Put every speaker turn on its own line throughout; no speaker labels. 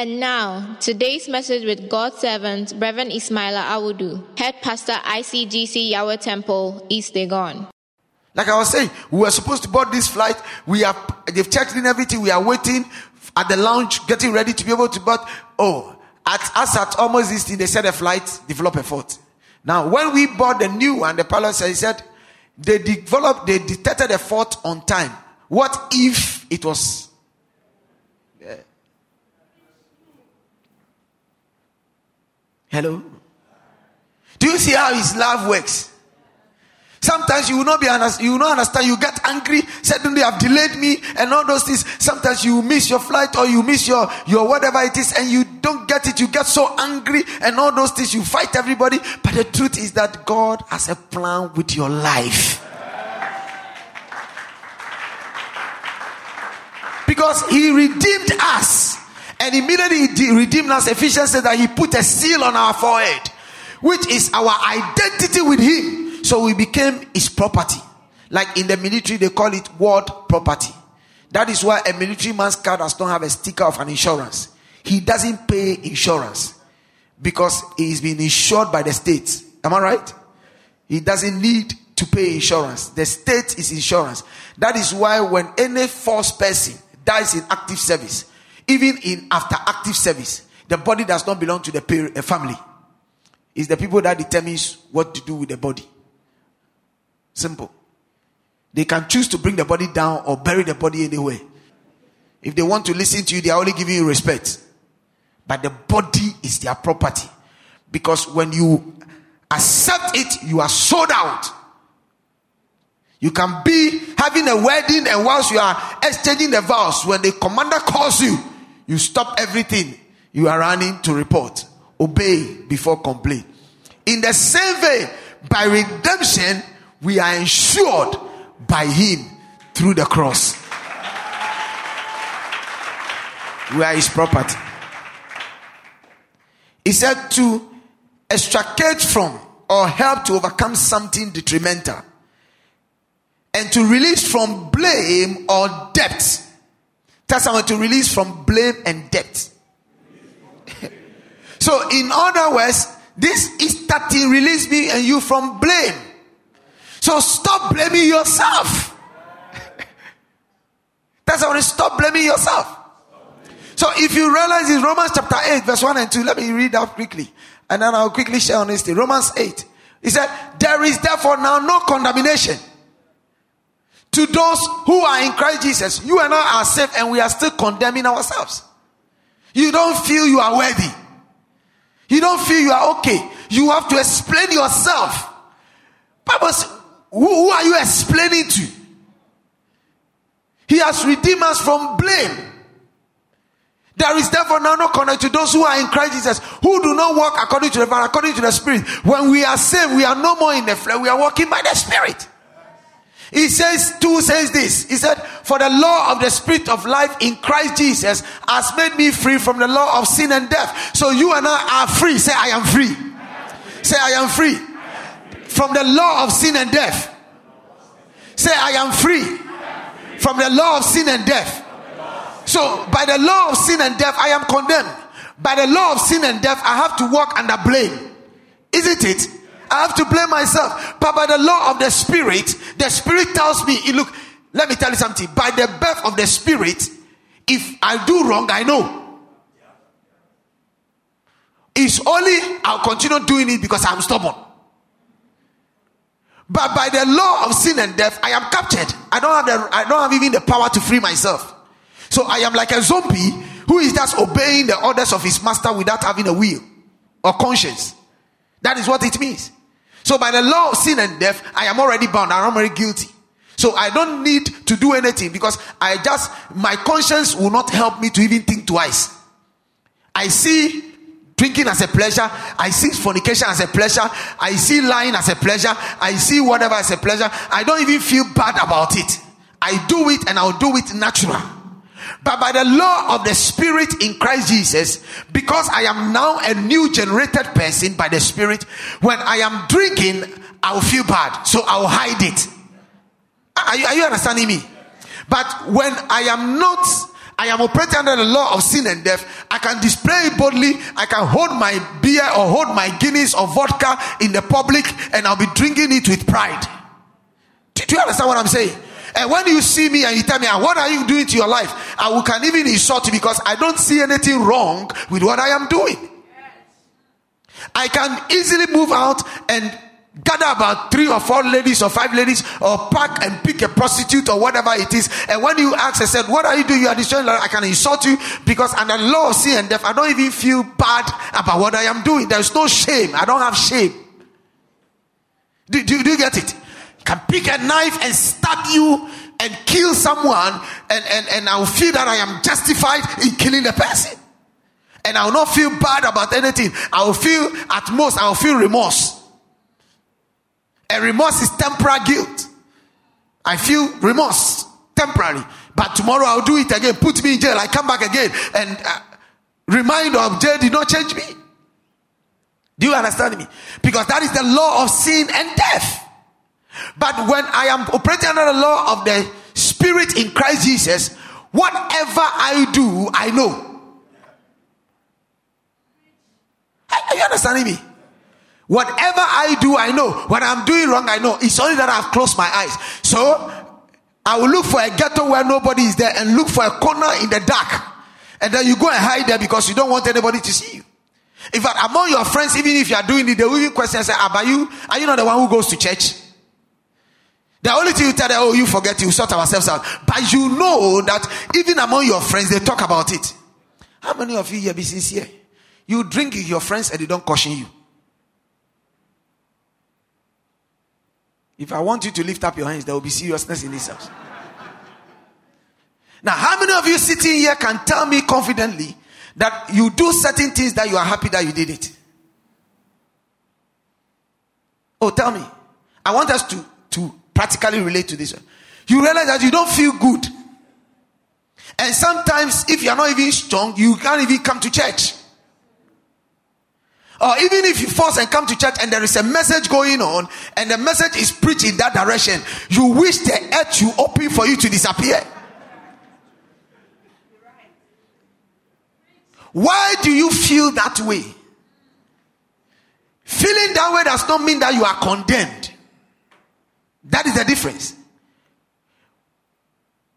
And now, today's message with God's servant, Reverend Ismaila Awudu, Head Pastor ICGC Yahweh Temple, East Legon.
Like I was saying, we were supposed to board this flight. We are they've checked in everything. We are waiting at the lounge, getting ready to be able to board. Oh, at us at almost this thing, they said the flight developed a fault. Now, when we bought the new one, the pilot said, he said they developed, they detected a fault on time. What if it was Hello? Do you see how his love works? Sometimes you will not be you will not understand. You get angry. Suddenly, have delayed me and all those things. Sometimes you miss your flight or you miss your your whatever it is, and you don't get it. You get so angry and all those things. You fight everybody. But the truth is that God has a plan with your life. Because He redeemed us and immediately he redeemed us. Ephesians said that he put a seal on our forehead, which is our identity with him. So we became his property. Like in the military, they call it ward property. That is why a military man's car does not have a sticker of an insurance. He doesn't pay insurance because he's been insured by the state. Am I right? He doesn't need to pay insurance. The state is insurance. That is why when any false person dies in active service, even in after active service, the body does not belong to the eh, family. It's the people that determines what to do with the body. Simple. They can choose to bring the body down or bury the body anywhere. If they want to listen to you, they are only giving you respect. But the body is their property. Because when you accept it, you are sold out. You can be having a wedding, and whilst you are exchanging the vows, when the commander calls you, you stop everything you are running to report. Obey before complain. In the same way, by redemption, we are ensured by Him through the cross. We are His property. He said to extricate from or help to overcome something detrimental and to release from blame or debt Tell someone to release from blame and debt. so, in other words, this is starting release me and you from blame. So stop blaming yourself. That's how to stop blaming yourself. So if you realize in Romans chapter 8, verse 1 and 2, let me read that quickly. And then I'll quickly share on this thing. Romans 8. He said, There is therefore now no condemnation to those who are in Christ Jesus. You and I are saved and we are still condemning ourselves. You don't feel you are worthy. You don't feel you are okay. You have to explain yourself. Purpose, who, who are you explaining to? He has redeemed us from blame. There is therefore now no connect to those who are in Christ Jesus, who do not walk according to the according to the Spirit. When we are saved, we are no more in the flesh, we are walking by the Spirit. He says, 2 says this. He said, For the law of the Spirit of life in Christ Jesus has made me free from the law of sin and death. So you and I are free. Say, I am free. Say, I am free. From the law of sin and death. Say, I am free. From the law of sin and death. So, by the law of sin and death, I am condemned. By the law of sin and death, I have to walk under blame. Isn't it? I have to blame myself. But by the law of the Spirit, the Spirit tells me, look, let me tell you something. By the birth of the Spirit, if I do wrong, I know. It's only I'll continue doing it because I'm stubborn. But by the law of sin and death, I am captured. I don't have the, I don't have even the power to free myself. So I am like a zombie who is just obeying the orders of his master without having a will or conscience. That is what it means. So by the law of sin and death, I am already bound. I'm already guilty. So I don't need to do anything because I just, my conscience will not help me to even think twice. I see drinking as a pleasure. I see fornication as a pleasure. I see lying as a pleasure. I see whatever as a pleasure. I don't even feel bad about it. I do it and I'll do it natural. But by the law of the Spirit in Christ Jesus, because I am now a new generated person by the Spirit, when I am drinking, I'll feel bad. So I'll hide it. Ah, are you, are you understanding me? But when I am not, I am operating under the law of sin and death, I can display it boldly. I can hold my beer or hold my Guinness or vodka in the public and I'll be drinking it with pride. Do, do you understand what I'm saying? And when you see me and you tell me, ah, what are you doing to your life? I will, can even insult you because I don't see anything wrong with what I am doing. I can easily move out and gather about three or four ladies or five ladies or pack and pick a prostitute or whatever it is. And when you ask, I said, What are you doing? You are destroying I can insult you because under law of sin and death, I don't even feel bad about what I am doing. There's no shame. I don't have shame. Do, do, do you get it? Can pick a knife and stab you and kill someone, and, and, and I will feel that I am justified in killing the person. And I will not feel bad about anything. I will feel, at most, I will feel remorse. And remorse is temporary guilt. I feel remorse, temporary. But tomorrow I'll do it again. Put me in jail. I come back again. And uh, reminder of jail did not change me. Do you understand me? Because that is the law of sin and death. But when I am operating under the law of the Spirit in Christ Jesus, whatever I do, I know. Are you understanding me? Whatever I do, I know. When I'm doing wrong, I know. It's only that I've closed my eyes. So I will look for a ghetto where nobody is there and look for a corner in the dark. And then you go and hide there because you don't want anybody to see you. In fact, among your friends, even if you are doing it, they will even question and say, are you, are you not the one who goes to church? The only thing you tell them, oh, you forget, you sort ourselves out. But you know that even among your friends, they talk about it. How many of you here be sincere? You drink with your friends and they don't caution you. If I want you to lift up your hands, there will be seriousness in this house. Now, how many of you sitting here can tell me confidently that you do certain things that you are happy that you did it? Oh, tell me. I want us to, practically relate to this. You realize that you don't feel good. And sometimes, if you are not even strong, you can't even come to church. Or even if you force and come to church and there is a message going on and the message is preached in that direction, you wish the earth to open for you to disappear. Why do you feel that way? Feeling that way does not mean that you are condemned. That is the difference.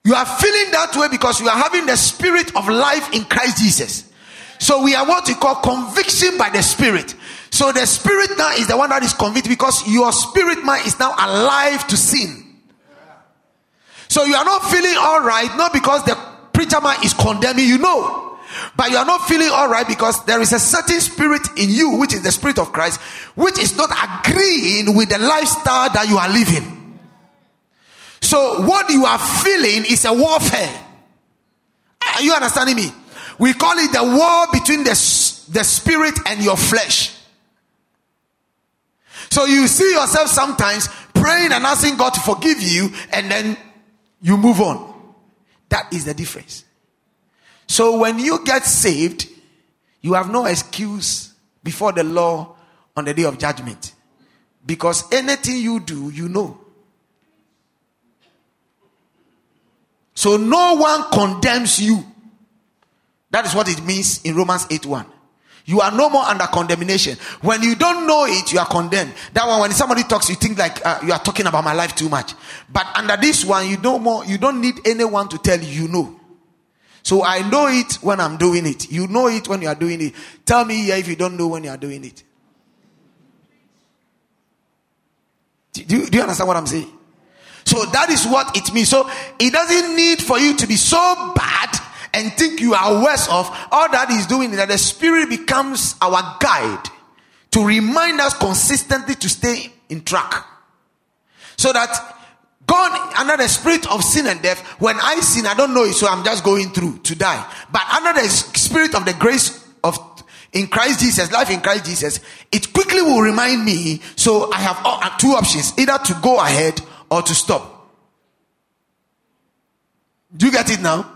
You are feeling that way because you are having the spirit of life in Christ Jesus. So we are what we call conviction by the spirit. So the spirit now is the one that is convicted because your spirit man is now alive to sin. So you are not feeling all right, not because the preacher man is condemning you, know, but you are not feeling all right because there is a certain spirit in you, which is the spirit of Christ, which is not agreeing with the lifestyle that you are living. So what you are feeling is a warfare. Are you understanding me? We call it the war between the, the spirit and your flesh. So you see yourself sometimes praying and asking God to forgive you, and then you move on. That is the difference. So when you get saved, you have no excuse before the law on the day of judgment. Because anything you do, you know. So no one condemns you. That is what it means in Romans 8 1. You are no more under condemnation. When you don't know it, you are condemned. That one, when somebody talks, you think like uh, you are talking about my life too much. But under this one, you know more. You don't need anyone to tell you. You know. So I know it when I'm doing it. You know it when you are doing it. Tell me here if you don't know when you are doing it. Do do you understand what I'm saying? So that is what it means. So it doesn't need for you to be so bad and think you are worse off. All that is doing is that the Spirit becomes our guide to remind us consistently to stay in track. So that God under the spirit of sin and death, when I sin, I don't know it, so I'm just going through to die. But under the spirit of the grace of in Christ Jesus, life in Christ Jesus, it quickly will remind me. So I have uh, two options either to go ahead or to stop. Do you get it now?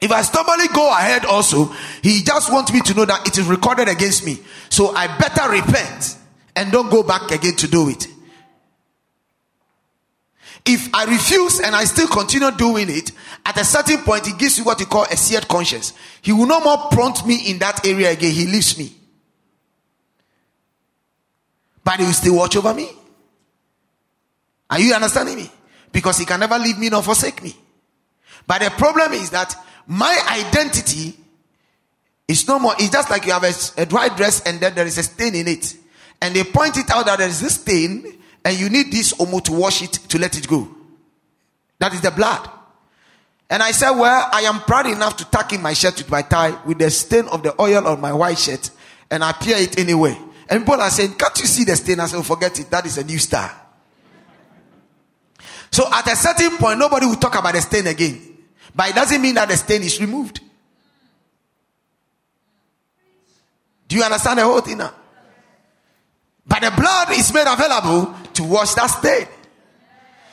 If I stubbornly go ahead also, he just wants me to know that it is recorded against me. So I better repent and don't go back again to do it. If I refuse and I still continue doing it, at a certain point, he gives you what he call a seared conscience. He will no more prompt me in that area again. He leaves me. But he will still watch over me. Are you understanding me? Because he can never leave me nor forsake me. But the problem is that my identity is no more. It's just like you have a, a dry dress and then there is a stain in it. And they point it out that there is a stain and you need this omo to wash it to let it go. That is the blood. And I said, Well, I am proud enough to tuck in my shirt with my tie with the stain of the oil on my white shirt and I appear it anyway. And people are saying, Can't you see the stain? I said, oh, Forget it. That is a new star. So at a certain point, nobody will talk about the stain again. But it doesn't mean that the stain is removed. Do you understand the whole thing now? But the blood is made available to wash that stain.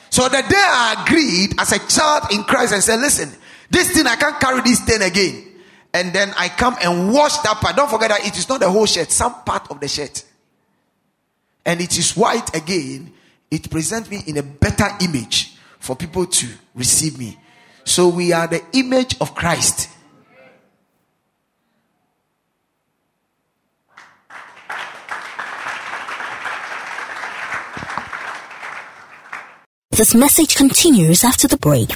So the day I agreed as a child in Christ and said, listen, this thing I can't carry this stain again. And then I come and wash that part. Don't forget that it is not the whole shirt, some part of the shirt. And it is white again. It presents me in a better image for people to receive me. So we are the image of Christ.
This message continues after the break.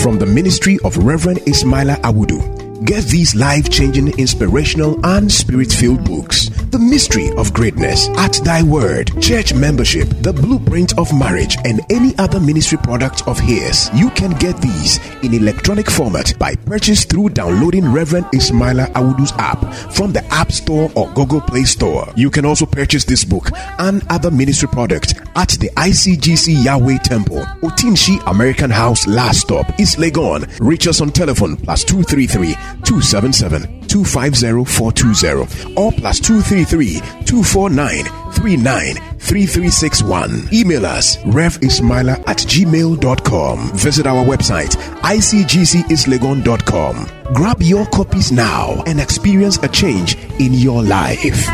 From the ministry of Reverend Ismaila Awudu. Get these life changing, inspirational, and spirit filled books The Mystery of Greatness, At Thy Word, Church Membership, The Blueprint of Marriage, and any other ministry product of his. You can get these in electronic format by purchase through downloading Reverend Ismaila Awudu's app from the App Store or Google Play Store. You can also purchase this book and other ministry products at the ICGC Yahweh Temple, Otinshi American House Last Stop, East Legon. Reach us on telephone plus 233 277 250 420 or plus 233 249 393361. Email us revismaila at gmail.com. Visit our website icgcislegon.com. Grab your copies now and experience a change in your life.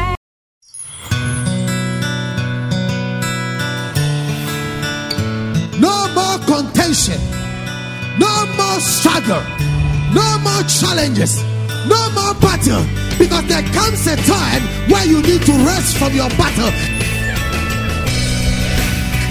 No more contention. No more struggle. No more challenges. No more battle. Because there comes a time where you need to rest from your battle.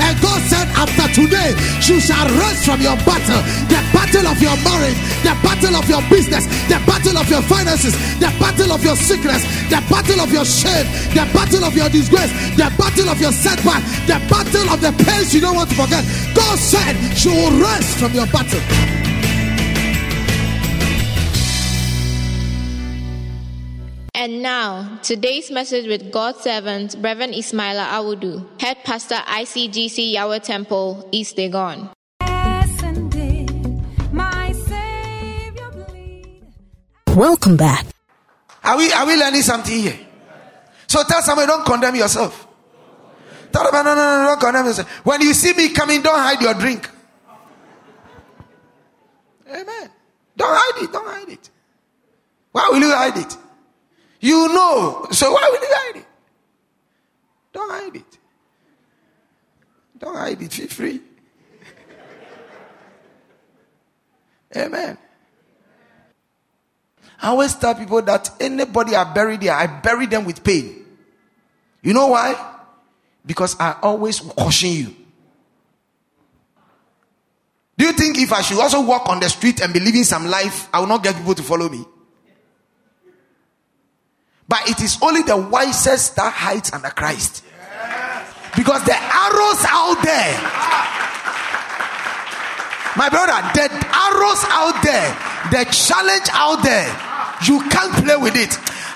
And God said, after today, you shall rest from your battle. The battle of your marriage, the battle of your business, the battle of your finances, the battle of your sickness, the battle of your shame, the battle of your disgrace, the battle of your setback, the battle of the pains you don't want to forget. God said, you will rest from your battle.
And now, today's message with God's servant, Reverend Ismaila Awudu, Head Pastor ICGC Yahweh Temple, East Legon.
Welcome back.
Are we, are we learning something here? So tell somebody, don't condemn yourself. Tell them, no, no, no, don't condemn yourself. When you see me coming, don't hide your drink. Amen. Don't hide it, don't hide it. Why will you hide it? You know. So why will you hide it? Don't hide it. Don't hide it. Feel free. Amen. I always tell people that anybody I bury there, I bury them with pain. You know why? Because I always caution you. Do you think if I should also walk on the street and be living some life, I will not get people to follow me? But it is only the wisest that hides under Christ. Because the arrows out there, my brother, the arrows out there, the challenge out there, you can't play with it.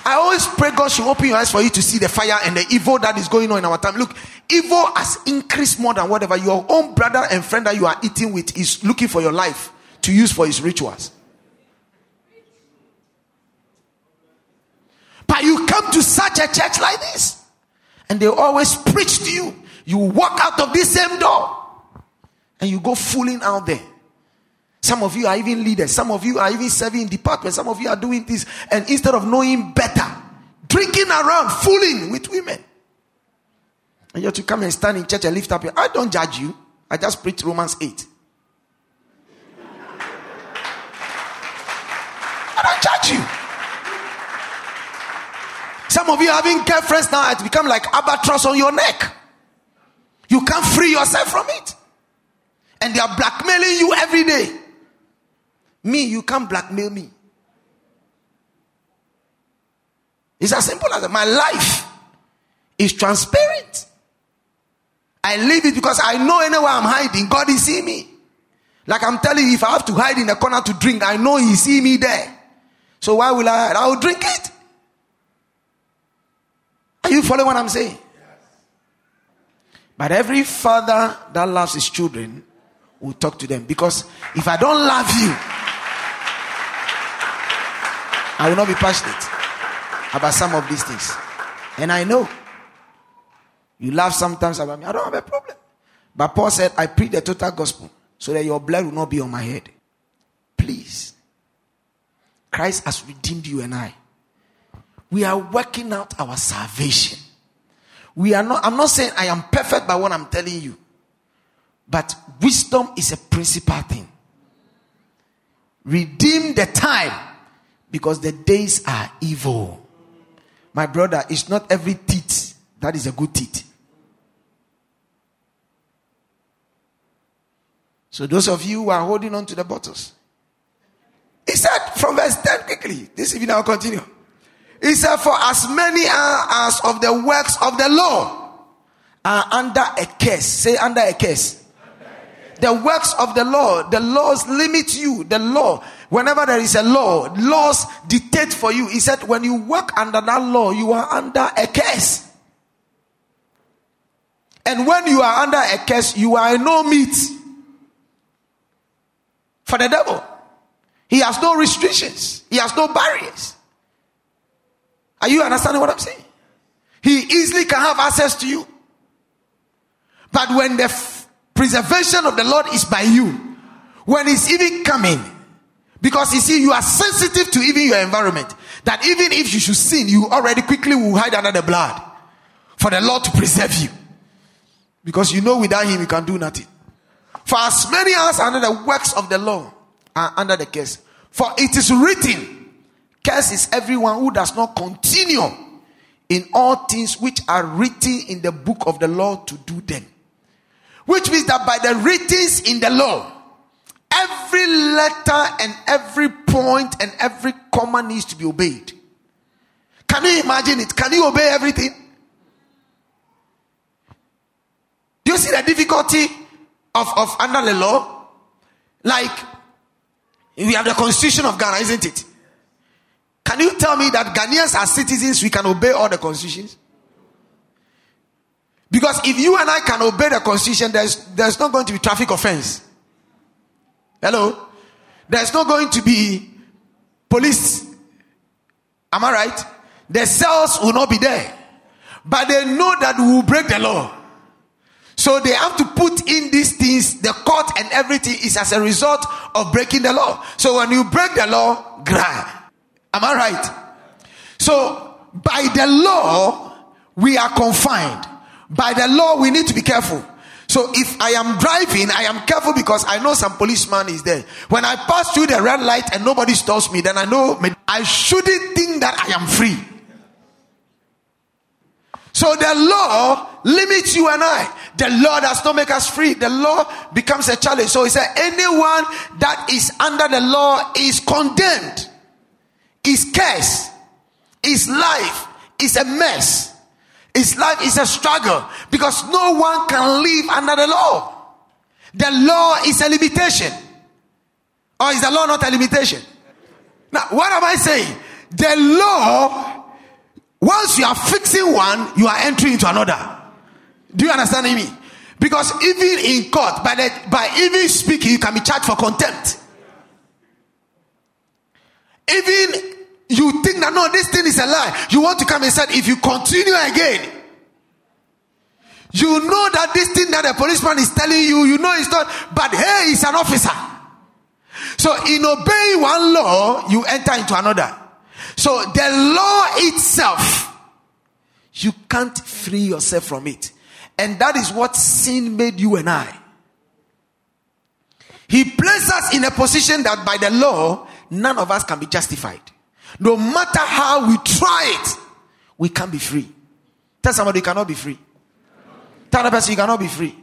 I always pray God should open your eyes for you to see the fire and the evil that is going on in our time. Look, evil has increased more than whatever your own brother and friend that you are eating with is looking for your life to use for his rituals. But you come to such a church like this, and they always preach to you. You walk out of this same door, and you go fooling out there. Some of you are even leaders. Some of you are even serving in departments. Some of you are doing this. And instead of knowing better, drinking around, fooling with women. And you have to come and stand in church and lift up your. I don't judge you. I just preach Romans 8. I don't judge you. Some of you having girlfriends now, it's become like albatross on your neck. You can't free yourself from it. And they are blackmailing you every day. Me, you can't blackmail me. It's as simple as that. My life is transparent. I live it because I know anywhere I'm hiding, God is seeing me. Like I'm telling you, if I have to hide in a corner to drink, I know He see me there. So why will I? I will drink it. Are you following what I'm saying? But every father that loves his children will talk to them because if I don't love you, I will not be passionate about some of these things. And I know you laugh sometimes about me. I don't have a problem. But Paul said, I preach the total gospel so that your blood will not be on my head. Please. Christ has redeemed you and I. We are working out our salvation. We are not, I'm not saying I am perfect by what I'm telling you. But wisdom is a principal thing. Redeem the time because the days are evil. My brother, it's not every teeth that is a good teeth. So, those of you who are holding on to the bottles, he said from verse 10 quickly, this evening I'll continue. He said, For as many are as of the works of the law are under a curse. Say, under a curse. The works of the law, the laws limit you. The law, whenever there is a law, laws dictate for you. He said, when you work under that law, you are under a curse. And when you are under a curse, you are in no meat for the devil. He has no restrictions, he has no barriers. Are you understanding what I'm saying? He easily can have access to you. But when the f- preservation of the Lord is by you, when He's even coming, because you see, you are sensitive to even your environment, that even if you should sin, you already quickly will hide under the blood for the Lord to preserve you. Because you know without Him you can do nothing. For as many as under the works of the law are under the curse. For it is written, Curse is everyone who does not continue in all things which are written in the book of the law to do them. Which means that by the writings in the law, every letter and every point and every comma needs to be obeyed. Can you imagine it? Can you obey everything? Do you see the difficulty of, of under the law? Like, we have the constitution of Ghana, isn't it? Can you tell me that Ghanaians are citizens, we can obey all the constitutions? Because if you and I can obey the constitution, there's, there's not going to be traffic offense. Hello? There's not going to be police. Am I right? The cells will not be there. But they know that we will break the law. So they have to put in these things, the court and everything is as a result of breaking the law. So when you break the law, grind. Am I right? So by the law, we are confined. By the law, we need to be careful. So if I am driving, I am careful because I know some policeman is there. When I pass through the red light and nobody stops me, then I know I shouldn't think that I am free. So the law limits you and I. The law does not make us free. The law becomes a challenge. So he said, anyone that is under the law is condemned, is cursed, his life is a mess. His life is a struggle because no one can live under the law. The law is a limitation. Or is the law not a limitation? Now, what am I saying? The law Once you are fixing one, you are entering into another. Do you understand me? Because even in court, by, the, by even speaking, you can be charged for contempt. Even you think that no, this thing is a lie. You want to come say, if you continue again, you know that this thing that the policeman is telling you, you know it's not, but hey, he's an officer. So in obeying one law, you enter into another. So the law itself, you can't free yourself from it. And that is what sin made you and I. He placed us in a position that by the law, none of us can be justified. No matter how we try it, we can't be free. Tell somebody you cannot be free. Tell the person you cannot be free.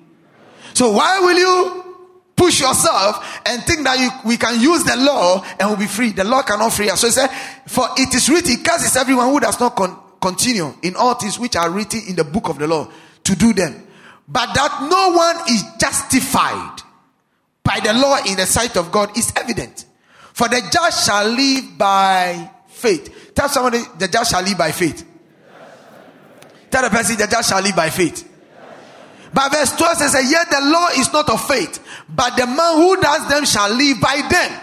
So why will you push yourself and think that you, we can use the law and we'll be free? The law cannot free us. So he said, for it is written, curses everyone who does not con- continue in all things which are written in the book of the law to do them. But that no one is justified by the law in the sight of God is evident. For the just shall live by faith. Tell somebody, the just shall live by faith. Tell the person, the just shall live by faith. But verse 12 says, Yet the law is not of faith, but the man who does them shall live by them.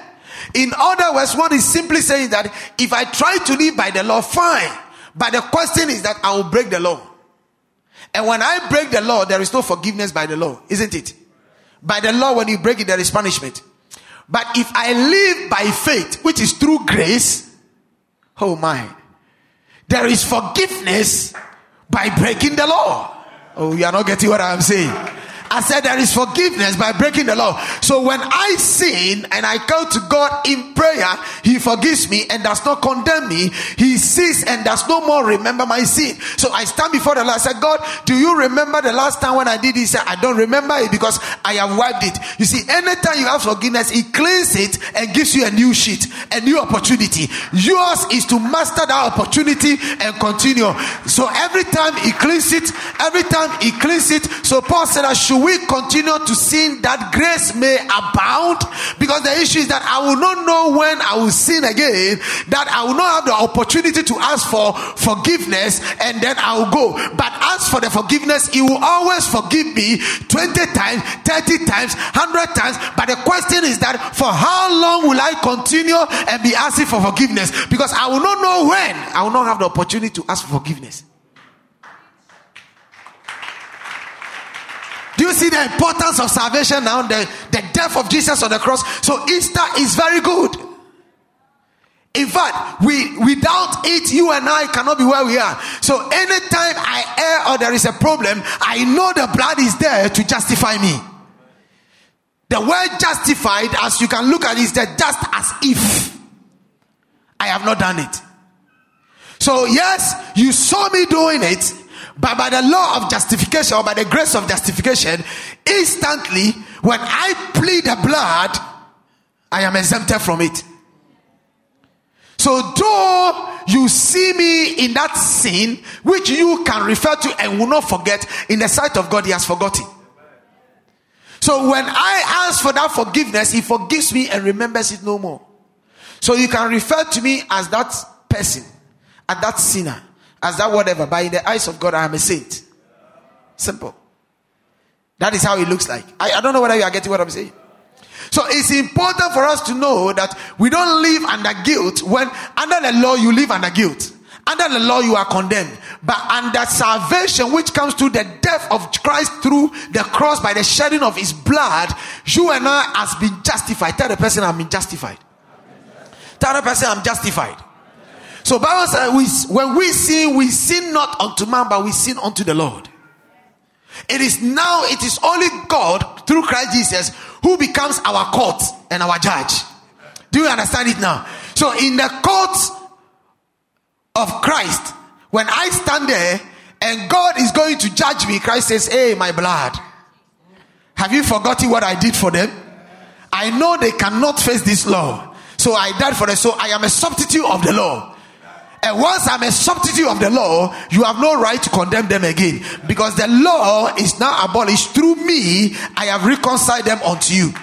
In other words, one is simply saying that if I try to live by the law, fine. But the question is that I will break the law. And when I break the law, there is no forgiveness by the law, isn't it? By the law, when you break it, there is punishment. But if I live by faith, which is through grace, oh my, there is forgiveness by breaking the law. Oh, you are not getting what I'm saying. I said there is forgiveness by breaking the law. So when I sin and I go to God in prayer, He forgives me and does not condemn me. He sees and does no more remember my sin. So I stand before the Lord. I said, God, do you remember the last time when I did this? I don't remember it because I have wiped it. You see, anytime you have forgiveness, He cleans it and gives you a new sheet, a new opportunity. Yours is to master that opportunity and continue. So every time He cleans it, every time He cleans it. So Paul said, I should we continue to sin that grace may abound? Because the issue is that I will not know when I will sin again, that I will not have the opportunity to ask for forgiveness and then I will go. But as for the forgiveness, He will always forgive me 20 times, 30 times, 100 times. But the question is that for how long will I continue and be asking for forgiveness? Because I will not know when I will not have the opportunity to ask for forgiveness. Do you see the importance of salvation now? The, the death of Jesus on the cross. So Easter is very good. In fact, we without it, you and I cannot be where we are. So anytime I err or there is a problem, I know the blood is there to justify me. The word justified, as you can look at it, is that just as if I have not done it. So yes, you saw me doing it, but by the law of justification or by the grace of justification, instantly when I plead the blood, I am exempted from it. So though you see me in that sin, which you can refer to and will not forget, in the sight of God, He has forgotten. So when I ask for that forgiveness, He forgives me and remembers it no more. So you can refer to me as that person, as that sinner as that whatever, but in the eyes of God, I am a saint. Simple. That is how it looks like. I, I don't know whether you are getting what I'm saying. So it's important for us to know that we don't live under guilt when under the law you live under guilt. Under the law you are condemned. But under salvation, which comes through the death of Christ through the cross by the shedding of his blood, you and I has been justified. Tell the person I'm justified. Tell the person I'm justified. So Bible says we, when we sin, we sin not unto man, but we sin unto the Lord. It is now, it is only God through Christ Jesus who becomes our court and our judge. Do you understand it now? So in the court of Christ, when I stand there and God is going to judge me, Christ says, Hey, my blood, have you forgotten what I did for them? I know they cannot face this law. So I died for them. So I am a substitute of the law. And once I'm a substitute of the law, you have no right to condemn them again. Because the law is now abolished through me, I have reconciled them unto you.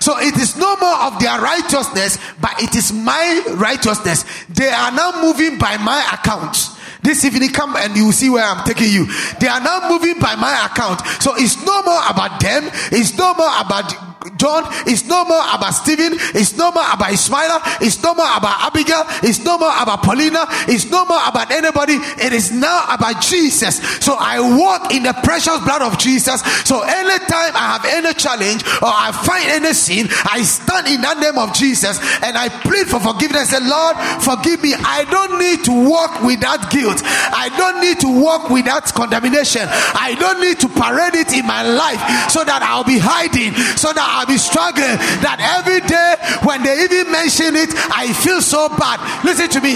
So it is no more of their righteousness, but it is my righteousness. They are now moving by my account. This evening, come and you see where I'm taking you. They are now moving by my account. So it's no more about them. It's no more about John. It's no more about Stephen. It's no more about Ismaila. It's no more about Abigail. It's no more about Paulina. It's no more about anybody. It is now about Jesus. So I walk in the precious blood of Jesus. So anytime I have any challenge or I find any sin, I stand in the name of Jesus and I plead for forgiveness. And Lord, forgive me. I don't need to walk without guilt. I don't need to walk without condemnation. I don't need to parade it in my life so that I'll be hiding, so that I'll be struggling. That every day when they even mention it, I feel so bad. Listen to me.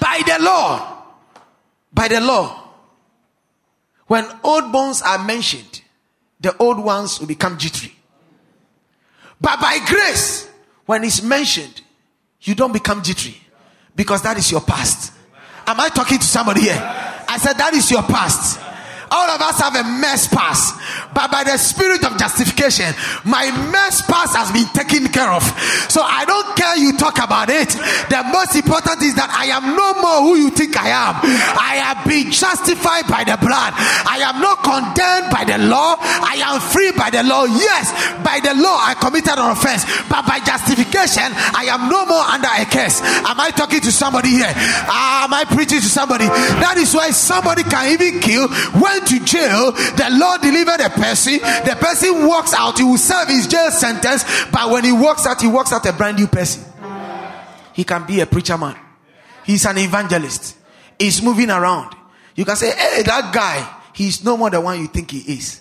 By the law, by the law, when old bones are mentioned, the old ones will become jittery. But by grace, when it's mentioned, you don't become jittery because that is your past. Am I talking to somebody here? I said that is your past. All of us have a mess past, but by the spirit of justification, my mess past has been taken care of. So I don't care you talk about it. The most important is that I am no more who you think I am. I have been justified by the blood. I am not condemned by the law. I am free by the law. Yes, by the law I committed an offense, but by justification I am no more under a curse. Am I talking to somebody here? Am I preaching to somebody? That is why somebody can even kill when to jail, the Lord delivered a person. The person walks out, he will serve his jail sentence. But when he walks out, he walks out a brand new person. He can be a preacher man. He's an evangelist. He's moving around. You can say, hey, that guy, he's no more the one you think he is.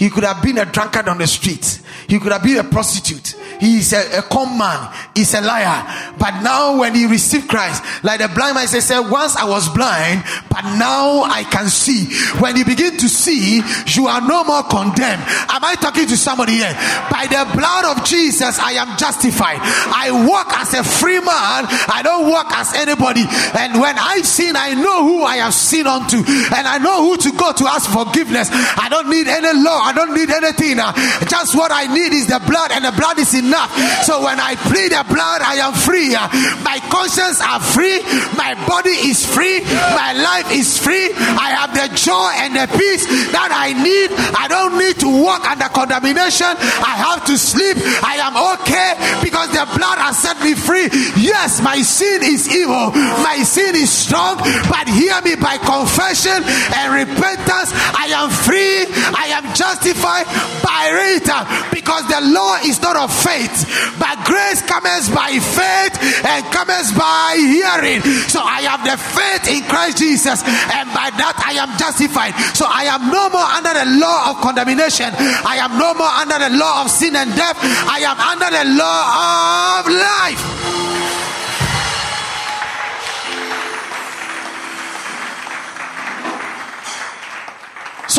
He could have been a drunkard on the street. He could have been a prostitute. He is a, a con man. He's a liar. But now when he received Christ, like the blind man said, once I was blind, but now I can see. When you begin to see, you are no more condemned. Am I talking to somebody here? By the blood of Jesus, I am justified. I walk as a free man. I don't walk as anybody. And when I've sin, I know who I have sinned unto. And I know who to go to ask forgiveness. I don't need any law. I don't need anything. Ah. Just what I need is the blood, and the blood is enough. So when I plead the blood, I am free. Ah. My conscience are free. My body is free. My life is free. I have the joy and the peace that I need. I don't need to walk under condemnation. I have to sleep. I am okay because the blood has set me free. Yes, my sin is evil. My sin is strong. But hear me by confession and repentance. I am free. I am justified by it uh, because the law is not of faith, but grace comes by faith and comes by hearing. So I have the faith in Christ Jesus, and by that I am justified. So I am no more under the law of condemnation. I am no more under the law of sin and death. I am under the law of life.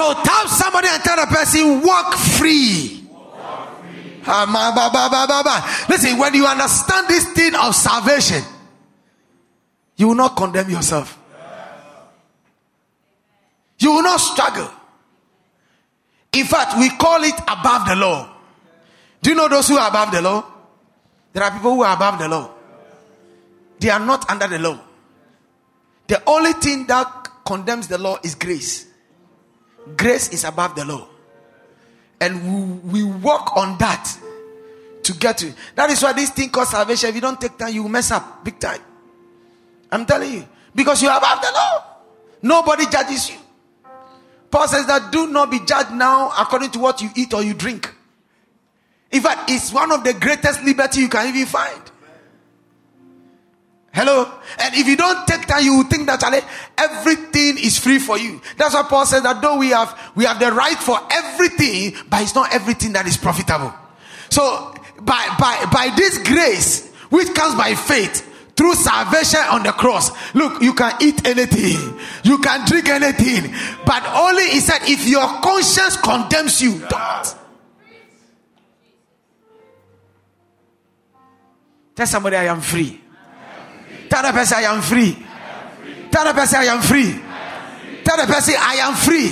So tap somebody and tell the person, walk free. Ah, Listen, when you understand this thing of salvation, you will not condemn yourself. You will not struggle. In fact, we call it above the law. Do you know those who are above the law? There are people who are above the law. They are not under the law. The only thing that condemns the law is grace. Grace is above the law. And we, we work on that to get to. That is why this thing called salvation, if you don't take time, you mess up big time. I'm telling you. Because you are above the law. Nobody judges you. Paul says that do not be judged now according to what you eat or you drink. In fact, it's one of the greatest liberty you can even find. Hello? And if you don't take time, you will think that Charlie, everything is free for you. That's why Paul says that though we have we have the right for everything, but it's not everything that is profitable. So by by by this grace, which comes by faith, through salvation on the cross. Look, you can eat anything, you can drink anything, but only he said, if your conscience condemns you, don't. Tell somebody I am free. Tell the person I am free. Tell the person I am free. Tell the person I am free.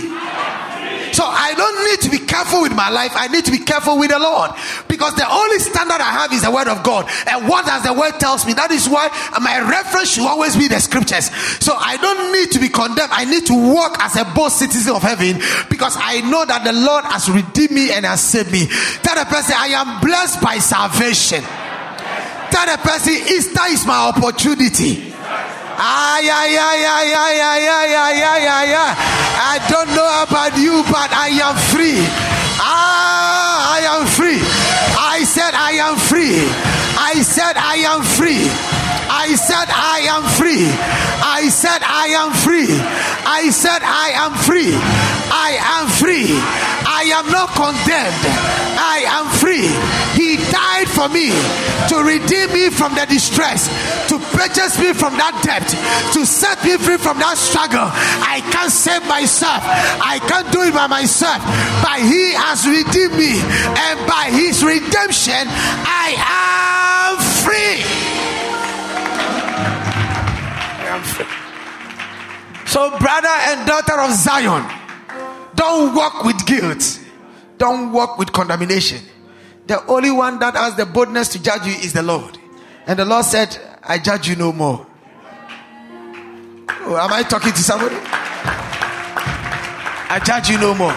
So I don't need to be careful with my life. I need to be careful with the Lord. Because the only standard I have is the word of God. And what does the word tells me? That is why my reference should always be the scriptures. So I don't need to be condemned. I need to walk as a bold citizen of heaven because I know that the Lord has redeemed me and has saved me. Tell the person I am blessed by salvation. Tell the person Easter is my opportunity. Ah, yeah, yeah, yeah, yeah, yeah, yeah, yeah, yeah, yeah. I don't know about you, but I am free. Ah, I am free. I said I am free. I said I am free. I said I am free. I said I am free. I said I am free. I am free. I am not condemned. I am free. Died for me to redeem me from the distress, to purchase me from that debt, to set me free from that struggle. I can't save myself. I can't do it by myself. But He has redeemed me, and by His redemption, I am free. I am free. So, brother and daughter of Zion, don't walk with guilt, don't walk with condemnation. The only one that has the boldness to judge you is the Lord. And the Lord said, I judge you no more. Oh, am I talking to somebody? I judge you no more.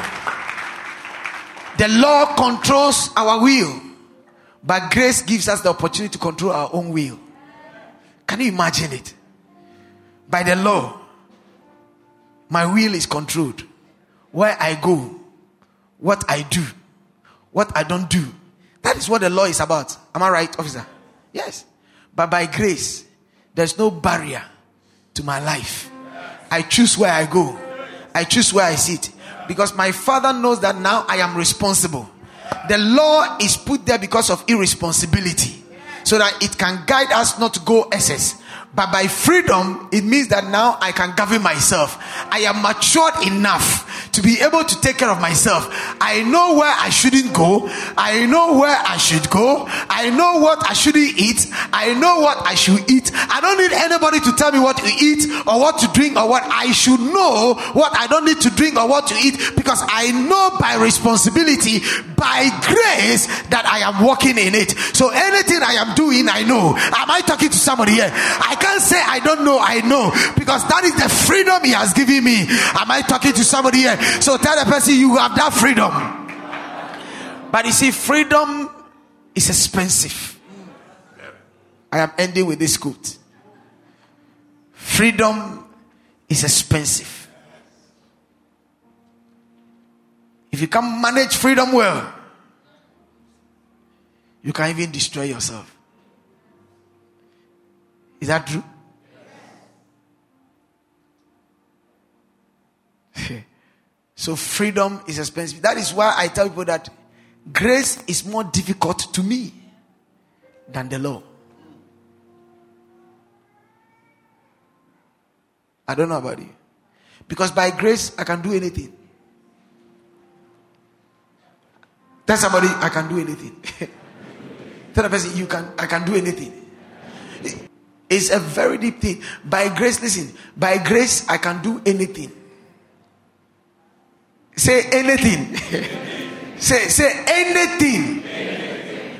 The law controls our will, but grace gives us the opportunity to control our own will. Can you imagine it? By the law, my will is controlled. Where I go, what I do, what I don't do. That is what the law is about. Am I right, officer? Yes. But by grace, there's no barrier to my life. I choose where I go, I choose where I sit. Because my father knows that now I am responsible. The law is put there because of irresponsibility, so that it can guide us not to go excess. But by freedom, it means that now I can govern myself. I am matured enough to be able to take care of myself. I know where I shouldn't go. I know where I should go. I know what I shouldn't eat. I know what I should eat. I don't need anybody to tell me what to eat or what to drink or what I should know what I don't need to drink or what to eat because I know by responsibility, by grace that I am walking in it. So anything I am doing, I know. Am I talking to somebody here? I can't say I don't know, I know because that is the freedom He has given me. Am I talking to somebody here? So tell the person you have that freedom. But you see, freedom is expensive. I am ending with this quote. Freedom is expensive. If you can manage freedom well, you can even destroy yourself. Is that true? so freedom is expensive. That is why I tell people that grace is more difficult to me than the law. I don't know about you. Because by grace, I can do anything. Tell somebody, I can do anything. Tell the person, you can, I can do anything. It's a very deep thing. By grace, listen, by grace, I can do anything. Say anything. say, say anything.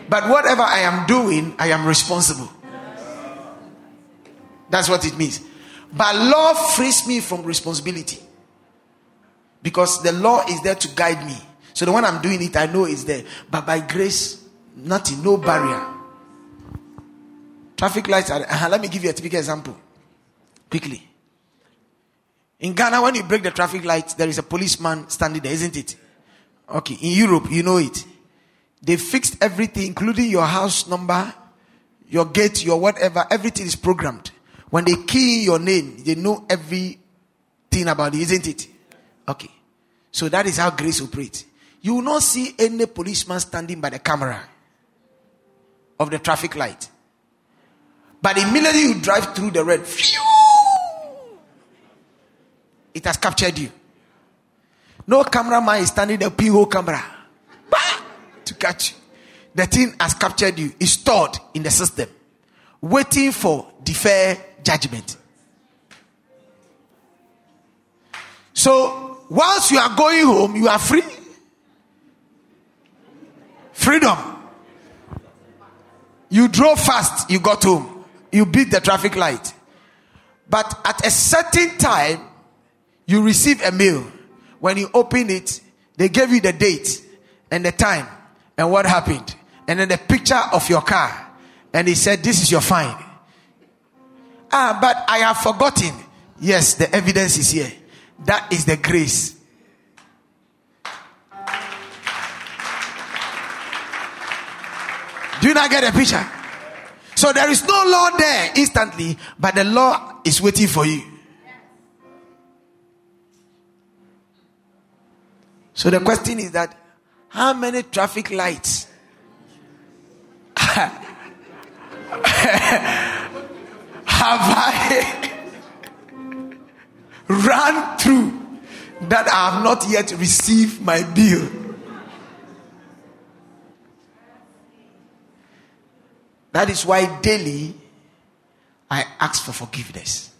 But whatever I am doing, I am responsible. That's what it means. But law frees me from responsibility. Because the law is there to guide me. So the one I'm doing it, I know it's there. But by grace, nothing, no barrier. Traffic lights are. Uh, let me give you a typical example. Quickly. In Ghana, when you break the traffic light, there is a policeman standing there, isn't it? Okay. In Europe, you know it. They fixed everything, including your house number, your gate, your whatever. Everything is programmed. When they key your name, they know everything about you, isn't it? Okay. So that is how grace operates. You will not see any policeman standing by the camera of the traffic light. But immediately you drive through the red, it has captured you. No cameraman is standing there, pinhole camera to catch you. The thing has captured you, is stored in the system, waiting for defer judgment. So once you are going home, you are free. Freedom. You drove fast, you got home. You beat the traffic light. But at a certain time, you receive a mail. When you open it, they gave you the date and the time and what happened. And then the picture of your car. And he said, This is your fine. Ah, but I have forgotten. Yes, the evidence is here. That is the grace. Do you not get a picture? So there is no law there instantly, but the law is waiting for you. So the question is that how many traffic lights have I run through that I have not yet received my bill? That is why daily I ask for forgiveness.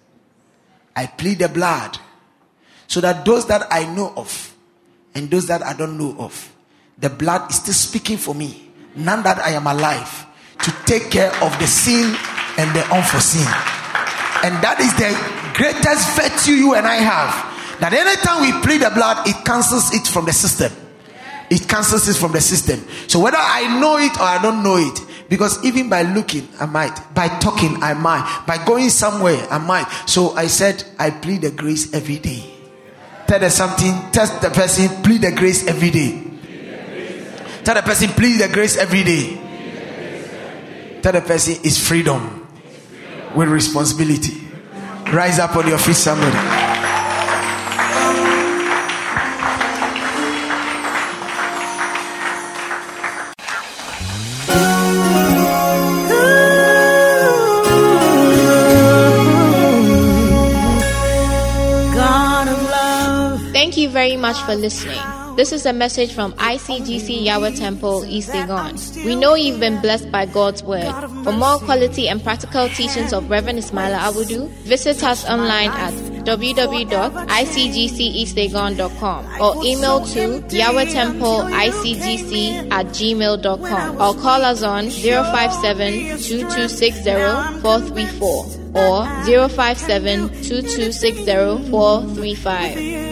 I plead the blood so that those that I know of and those that I don't know of, the blood is still speaking for me. None that I am alive to take care of the sin and the unforeseen. And that is the greatest virtue you and I have. That anytime we plead the blood, it cancels it from the system. It cancels it from the system. So whether I know it or I don't know it, because even by looking, I might. By talking, I might. By going somewhere, I might. So I said, I plead the grace every day. Tell them something. Test the person, plead the grace every day. Tell the person, plead the grace every day. Tell the person, it's freedom with responsibility. Rise up on your feet, somebody.
Very much for listening. This is a message from ICGC Yahweh Temple, East Legon. We know you've been blessed by God's Word. For more quality and practical teachings of Reverend Ismaila Abudu, visit us online at www.icgceastlegon.com or email to yahwehtemple.icgc at gmail.com or call us on 057 2260 434 or 057 2260 435.